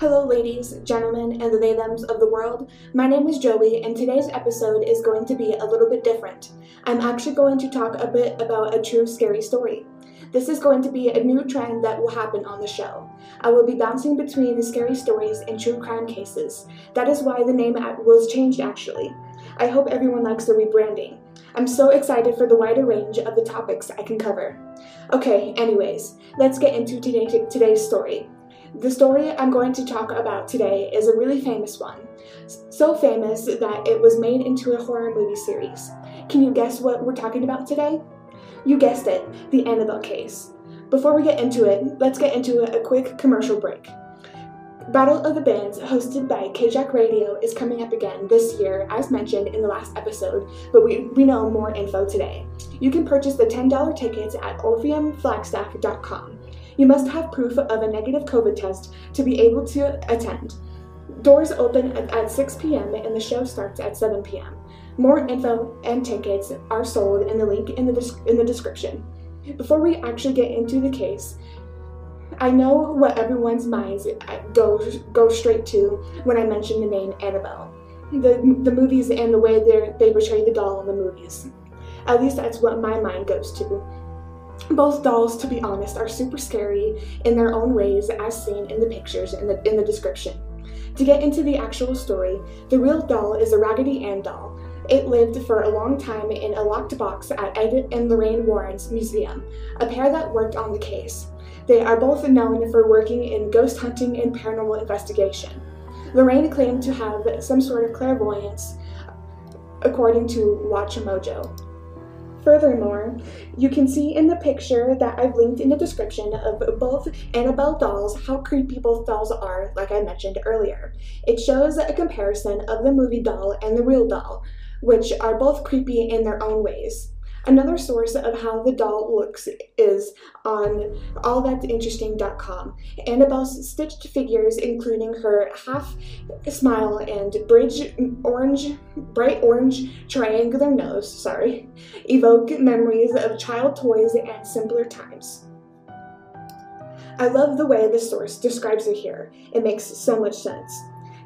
Hello, ladies, gentlemen, and the they thems of the world. My name is Joey, and today's episode is going to be a little bit different. I'm actually going to talk a bit about a true scary story. This is going to be a new trend that will happen on the show. I will be bouncing between scary stories and true crime cases. That is why the name was changed actually. I hope everyone likes the rebranding. I'm so excited for the wider range of the topics I can cover. Okay, anyways, let's get into today, today's story. The story I'm going to talk about today is a really famous one. So famous that it was made into a horror movie series. Can you guess what we're talking about today? You guessed it, the Annabelle case. Before we get into it, let's get into a quick commercial break. Battle of the Bands, hosted by KJACK Radio, is coming up again this year, as mentioned in the last episode, but we, we know more info today. You can purchase the $10 tickets at orpheumflagstaff.com. You must have proof of a negative COVID test to be able to attend. Doors open at, 6 p.m. and the show starts at 7 p.m. More info and tickets are sold in the link in the, in the description. Before we actually get into the case, I know what everyone's minds uh, go, go straight to when I mention the name Annabelle. The, the movies and the way they portray the doll in the movies. At least that's what my mind goes to. Both dolls, to be honest, are super scary in their own ways as seen in the pictures in the, in the description. To get into the actual story, the real doll is a Raggedy Ann doll. It lived for a long time in a locked box at Ed and Lorraine Warren's museum, a pair that worked on the case. They are both known for working in ghost hunting and paranormal investigation. Lorraine claimed to have some sort of clairvoyance, according to Watch Mojo. Furthermore, you can see in the picture that I've linked in the description of both Annabelle dolls how creepy both dolls are, like I mentioned earlier. It shows a comparison of the movie doll and the real doll, which are both creepy in their own ways. Another source of how the doll looks is on allthat'sinteresting.com. Annabelle's stitched figures, including her half smile and bridge orange, bright orange triangular nose, sorry, evoke memories of child toys and simpler times. I love the way the source describes it here. It makes so much sense.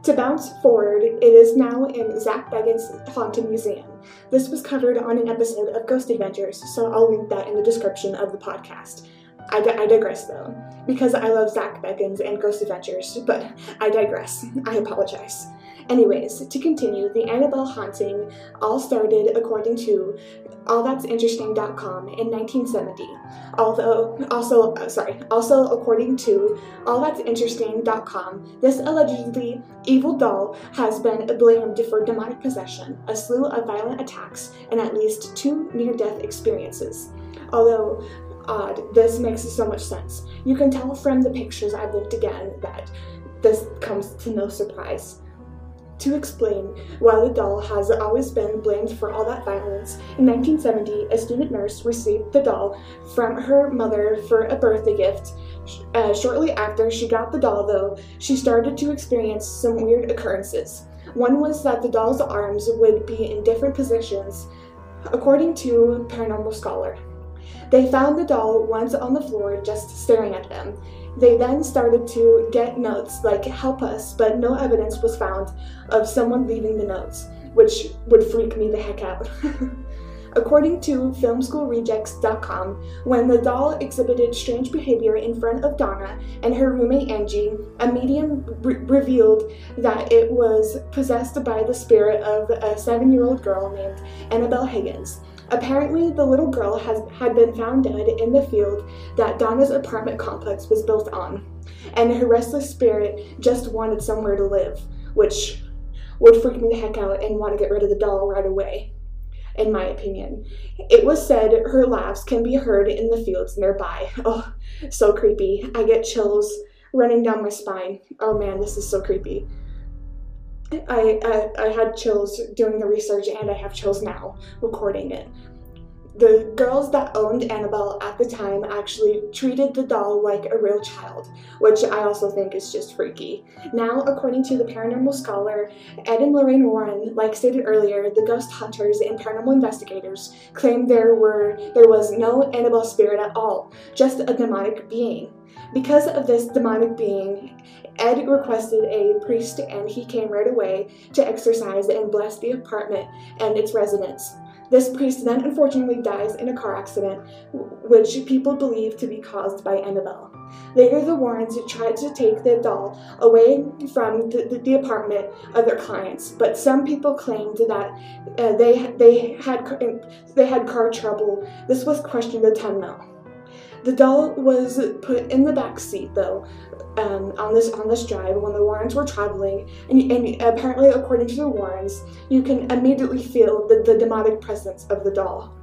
To bounce forward, it is now in Zach Bagans' Haunted Museum. This was covered on an episode of Ghost Adventures, so I'll link that in the description of the podcast. I, I digress though, because I love Zach Bagans and Ghost Adventures, but I digress. I apologize. Anyways, to continue, the Annabelle haunting all started according to allthat'sinteresting.com in 1970. Although, also, uh, sorry, also according to allthat'sinteresting.com, this allegedly evil doll has been blamed for demonic possession, a slew of violent attacks, and at least two near-death experiences. Although odd, this makes so much sense. You can tell from the pictures I've looked again that this comes to no surprise. To explain why the doll has always been blamed for all that violence, in 1970, a student nurse received the doll from her mother for a birthday gift. Uh, shortly after she got the doll, though, she started to experience some weird occurrences. One was that the doll's arms would be in different positions, according to Paranormal Scholar. They found the doll once on the floor just staring at them. They then started to get notes like help us, but no evidence was found of someone leaving the notes, which would freak me the heck out. According to FilmSchoolRejects.com, when the doll exhibited strange behavior in front of Donna and her roommate Angie, a medium re- revealed that it was possessed by the spirit of a seven year old girl named Annabelle Higgins. Apparently, the little girl has, had been found dead in the field that Donna's apartment complex was built on, and her restless spirit just wanted somewhere to live, which would freak me the heck out and want to get rid of the doll right away, in my opinion. It was said her laughs can be heard in the fields nearby. Oh, so creepy. I get chills running down my spine. Oh man, this is so creepy. I, I, I had chills doing the research and I have chills now recording it. The girls that owned Annabelle at the time actually treated the doll like a real child, which I also think is just freaky. Now, according to the paranormal scholar Ed and Lorraine Warren, like stated earlier, the ghost hunters and paranormal investigators claimed there were there was no Annabelle spirit at all, just a demonic being. Because of this demonic being, Ed requested a priest and he came right away to exorcise and bless the apartment and its residents. This priest then unfortunately dies in a car accident, which people believe to be caused by Annabelle. Later, the Warrens tried to take the doll away from the, the, apartment of their clients, but some people claimed that uh, they they had they had car trouble. This was questioned a ton though. The doll was put in the back seat though, um, on this on this drive when the Warrens were traveling, and, and, apparently, according to the Warrens, you can immediately feel the, the demonic presence of the doll.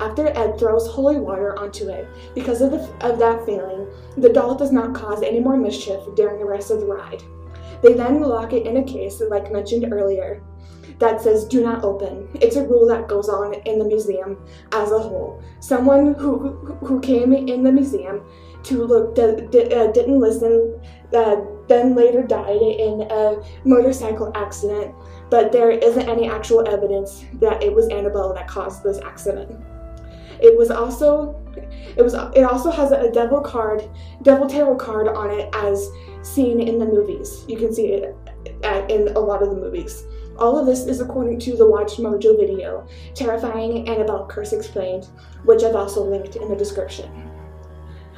After Ed throws holy water onto it, because of, the, of that feeling, the doll does not cause any more mischief during the rest of the ride. They then lock it in a case, like mentioned earlier, that says do not open. It's a rule that goes on in the museum as a whole. Someone who, who came in the museum to look d- d- uh, didn't listen, uh, then later died in a motorcycle accident, but there isn't any actual evidence that it was Annabelle that caused this accident. It was also it was it also has a devil card, devil tarot card on it as seen in the movies. You can see it in a lot of the movies. All of this is according to the Watch Mojo video, Terrifying Annabelle Curse Explained, which I've also linked in the description.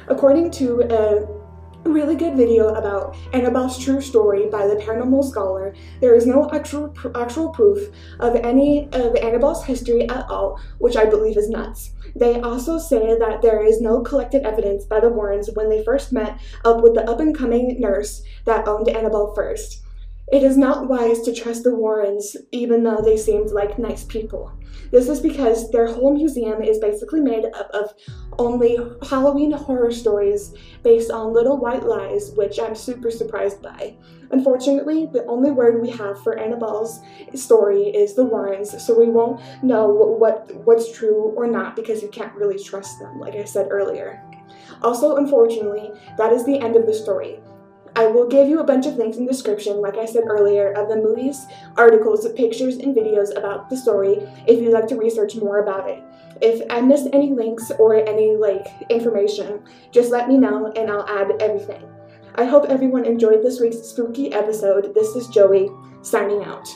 According to a really good video about Annabelle's true story by the paranormal scholar, there is no actual actual proof of any of Annabelle's history at all, which I believe is nuts. They also say that there is no collected evidence by the Warrens when they first met up with the up and coming nurse that owned Annabelle first. It is not wise to trust the Warrens, even though they seemed like nice people. This is because their whole museum is basically made up of only Halloween horror stories based on little white lies, which I'm super surprised by. Unfortunately, the only word we have for Annabelle's story is the Warrens, so we won't know what, what's true or not because you can't really trust them, like I said earlier. Also, unfortunately, that is the end of the story. I will give you a bunch of links in the description, like I said earlier, of the movies, articles, pictures, and videos about the story if you'd like to research more about it. If I missed any links or any like information, just let me know and I'll add everything. I hope everyone enjoyed this week's spooky episode. This is Joey, signing out.